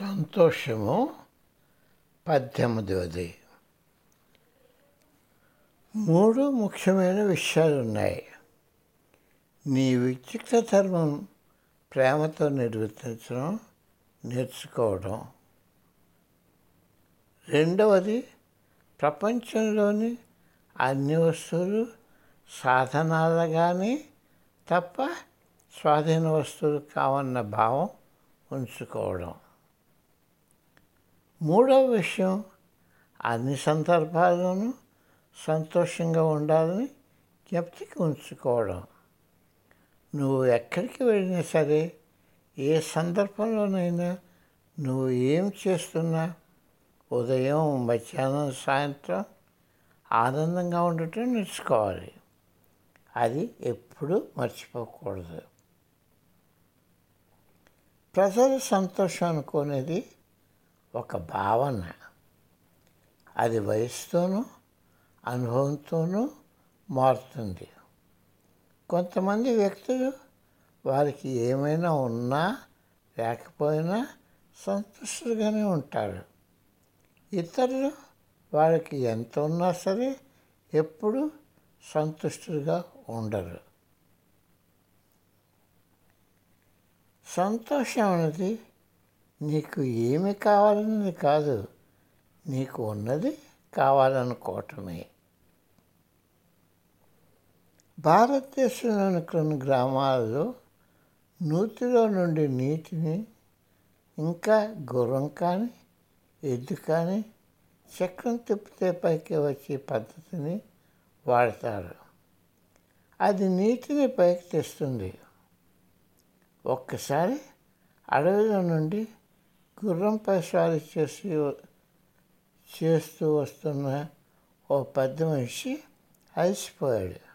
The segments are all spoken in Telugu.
సంతోషము పద్దెనిమిదవది మూడు ముఖ్యమైన విషయాలు ఉన్నాయి నీ విచిత్ర ధర్మం ప్రేమతో నిర్వర్తించడం నేర్చుకోవడం. రెండవది ప్రపంచంలోని అన్ని వస్తువులు సాధనాలుగానే తప్ప స్వాధీన వస్తువులు కావన్న భావం ఉంచుకోవడం. మూడవ విషయం అన్ని సందర్భాల్లోనూ సంతోషంగా ఉండాలని జ్ఞప్తికి ఉంచుకోవడం. నువ్వు ఎక్కడికి వెళ్ళినా సరే ఏ సందర్భంలోనైనా నువ్వు ఏం చేస్తున్నా ఉదయం మధ్యాహ్నం సాయంత్రం ఆనందంగా ఉండటం నేర్చుకోవాలి. అది ఎప్పుడూ మర్చిపోకూడదు. ప్రజల సంతోషం అనుకునేది ఒక భావన. అది వయసుతోనూ అనుభవంతోనూ మారుతుంది. కొంతమంది వ్యక్తులు వారికి ఏమైనా ఉన్నా లేకపోయినా సంతృష్టిగానే ఉంటారు. ఇతరులు వారికి ఎంత ఉన్నా సరే ఎప్పుడు సంతుష్టులుగా ఉండరు. సంతోషం అనేది నీకు ఏమి కావాలని కాదు. నీకు ఉన్నది కావాలనుకోవటమే. భారతదేశంలోని కొన్ని గ్రామాలలో నూతిలో నుండి నీటిని ఇంకా గుర్రం కానీ ఎద్దు కానీ చక్రం తిప్పితే పైకి వచ్చే పద్ధతిని వాడతారు. అది నీటిని పైకి తెస్తుంది. ఒక్కసారి అడవిలో నుండి గుర్రంపై స్వారీ చేసి చేస్తూ వస్తున్న ఓ పెద్ద మనిషి అలసిపోయాడు.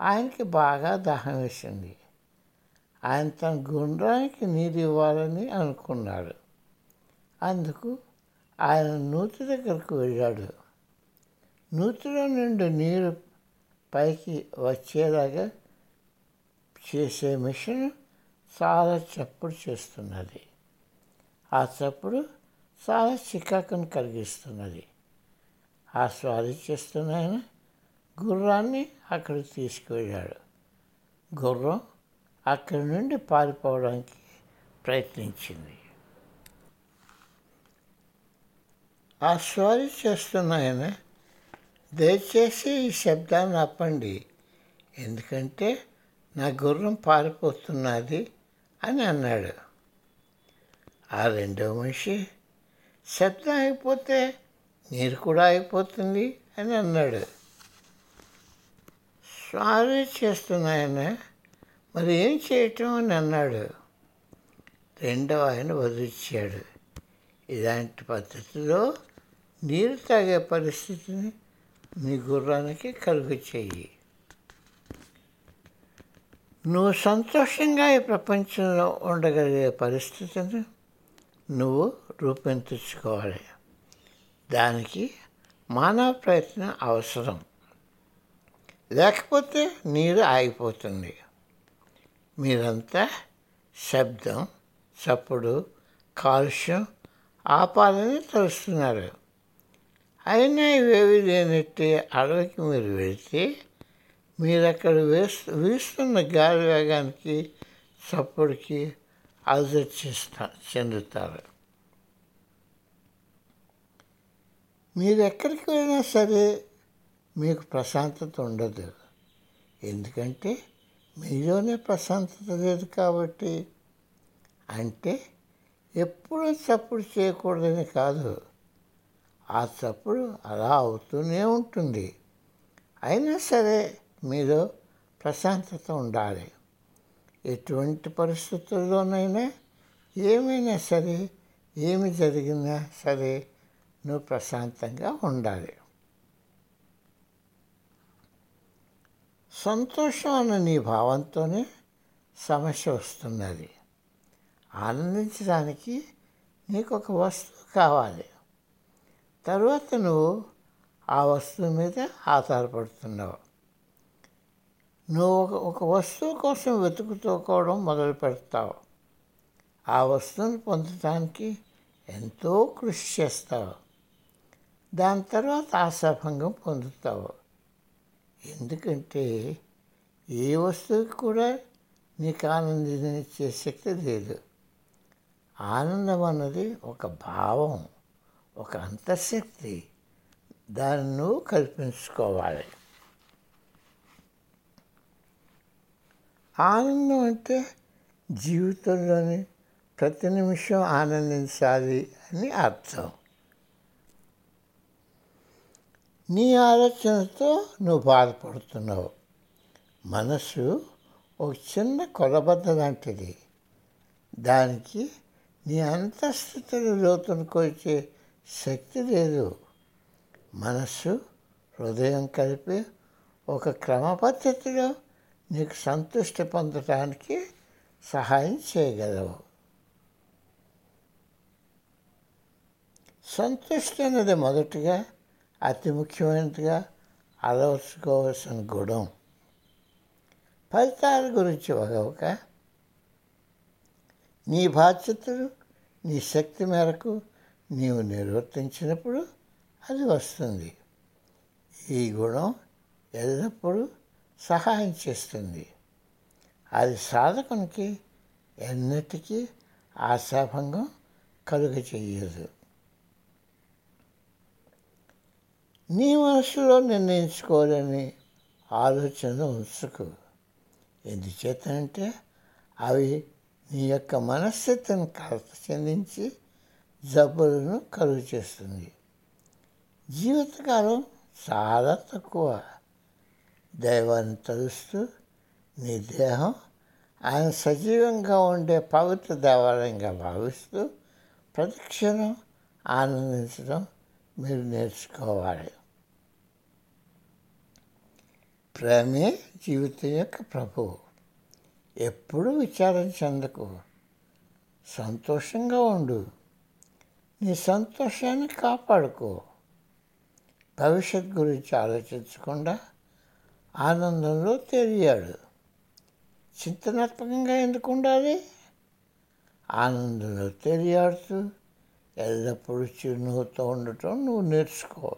ఆయనకి బాగా దాహం వేసింది. ఆయన తన గుండ్రానికి నీరు ఇవ్వాలని అనుకున్నాడు. అందుకు ఆయన నూతి దగ్గరకు వెళ్ళాడు. నూతిలో నుండి నీరు పైకి వచ్చేలాగా చేసే మిషన్ చాలా చప్పుడు చేస్తున్నది. ఆ చప్పుడు చాలా చికాకును కలిగిస్తున్నది. ఆ స్వారీ చేస్తున్న ఆయన గుర్రాన్ని అక్కడికి తీసుకువెళ్ళాడు. గుర్రం అక్కడి నుండి పారిపోవడానికి ప్రయత్నించింది. ఆ స్వారీ చేస్తున్న ఆయన దయచేసి ఈ శబ్దాన్ని ఆపండి. ఎందుకంటే నా గుర్రం పారిపోతున్నది అని అన్నాడు. ఆ రెండో మనిషి శబ్దం అయిపోతే నీరు కూడా అయిపోతుంది అని అన్నాడు. సారీ చేస్తున్నాయన మరి ఏం చేయటం అని అన్నాడు. రెండవ ఆయన వదిలిచ్చాడు. ఇలాంటి పద్ధతిలో నీరు తాగే పరిస్థితిని నీ గుర్రానికి కలుగు చెయ్యి. నువ్వు సంతోషంగా ఈ ప్రపంచంలో ఉండగలిగే పరిస్థితిని నువ్వు రూపొందించుకోవాలి. దానికి మానవ ప్రయత్నం అవసరం. లేకపోతే నీరు ఆగిపోతుంది. మీరంతా శబ్దం చప్పుడు కాలుష్యం ఆపాలని తెలుస్తున్నారు. అయినా ఇవేవి లేనట్టే అడవికి మీరు వెళితే మీరు అక్కడ వేస్తు వీస్తున్న గాలి వేగానికి చప్పుడుకి అలజర్చిస్తా చెందుతారు. మీరు ఎక్కడికి వెళ్ళినా సరే మీకు ప్రశాంతత ఉండదు. ఎందుకంటే మీలోనే ప్రశాంతత లేదు కాబట్టి. అంటే ఎప్పుడూ చప్పుడు చేయకూడదని కాదు. ఆ చప్పుడు అలా అవుతూనే ఉంటుంది. అయినా సరే మీరు ప్రశాంతత ఉండాలి. ఎటువంటి పరిస్థితుల్లోనైనా ఏమైనా సరే ఏమి జరిగినా సరే నువ్వు ప్రశాంతంగా ఉండాలి. సంతోషం అన్న నీ భావంతోనే సమస్య వస్తున్నది. ఆనందించడానికి నీకు ఒక వస్తువు కావాలి. తర్వాత నువ్వు ఆ వస్తువు మీద ఆధారపడుతున్నావు. నువ్వు ఒక ఒక వస్తువు కోసం వెతుకుతూకోవడం మొదలు పెడతావు. ఆ వస్తువును పొందటానికి ఎంతో కృషి చేస్తావు. దాని తర్వాత ఆశాభంగం పొందుతావు. ఎందుకంటే ఏ వస్తువుకి కూడా నీకు ఆనందించే శక్తి లేదు. ఆనందం అన్నది ఒక భావం ఒక అంతర్శక్తి దాన్ని నువ్వు కల్పించుకోవాలి. ఆనందం అంటే జీవితంలోని ప్రతి నిమిషం ఆనందించాలి అని అర్థం. నీ ఆలోచనతో నువ్వు బాధపడుతున్నావు. మనసు ఒక చిన్న కొలబద్ద లాంటిది. దానికి నీ అంతఃస్థితిని లోతును వచ్చే శక్తి లేదు. మనస్సు హృదయం కలిపి ఒక క్రమ పద్ధతిలో నీకు సంతృష్టి పొందటానికి సహాయం చేయగలవు. సంతృష్టి అనేది మొదటిగా అతి ముఖ్యమైనదిగా అలవర్చుకోవాల్సిన గుణం. ఫలితాల గురించి ఒక నీ బాధ్యతలు నీ శక్తి మేరకు నీవు నిర్వర్తించినప్పుడు అది వస్తుంది. ఈ గుణం ఎల్లప్పుడూ సహాయం చేస్తుంది. అది సాధకునికి ఎన్నటికీ ఆశాభంగం కలుగ చేయదు నీ మనసులో నిర్ణయించుకోవాలని ఆలోచన ఉంచుకు. ఎందుచేతంటే అవి నీ యొక్క మనస్థితిని కలత చెందించి జబ్బులను కలుగు చేస్తుంది జీవితకాలం చాలా తక్కువ. దైవాన్ని తలుస్తూ నీ దేహం ఆయన సజీవంగా ఉండే పవిత్ర దేవాలయంగా భావిస్తూ ప్రతిక్షణం ఆనందించడం మీరు నేర్చుకోవాలి. ప్రేమే జీవితం యొక్క ప్రభువు. ఎప్పుడూ విచారం చెందకు. సంతోషంగా ఉండు. నీ సంతోషాన్ని కాపాడుకో. భవిష్యత్ గురించి ఆలోచించకుండా ఆనందంలో తెలియాడు. చింతనాత్మకంగా ఎందుకు ఉండాలి? ఆనందంలో తెలియాడుతూ ఎల్లప్పుడూ చిరునవ్వుతో ఉండటం నువ్వు నేర్చుకో.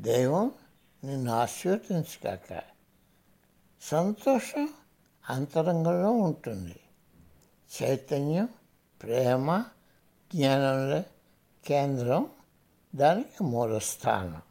దైవం నిన్ను ఆశీర్వదించగాక. సంతోషం అంతరంగంలో ఉంటుంది. చైతన్యం ప్రేమ జ్ఞానంలో కేంద్రం దానికి మూలస్థానం.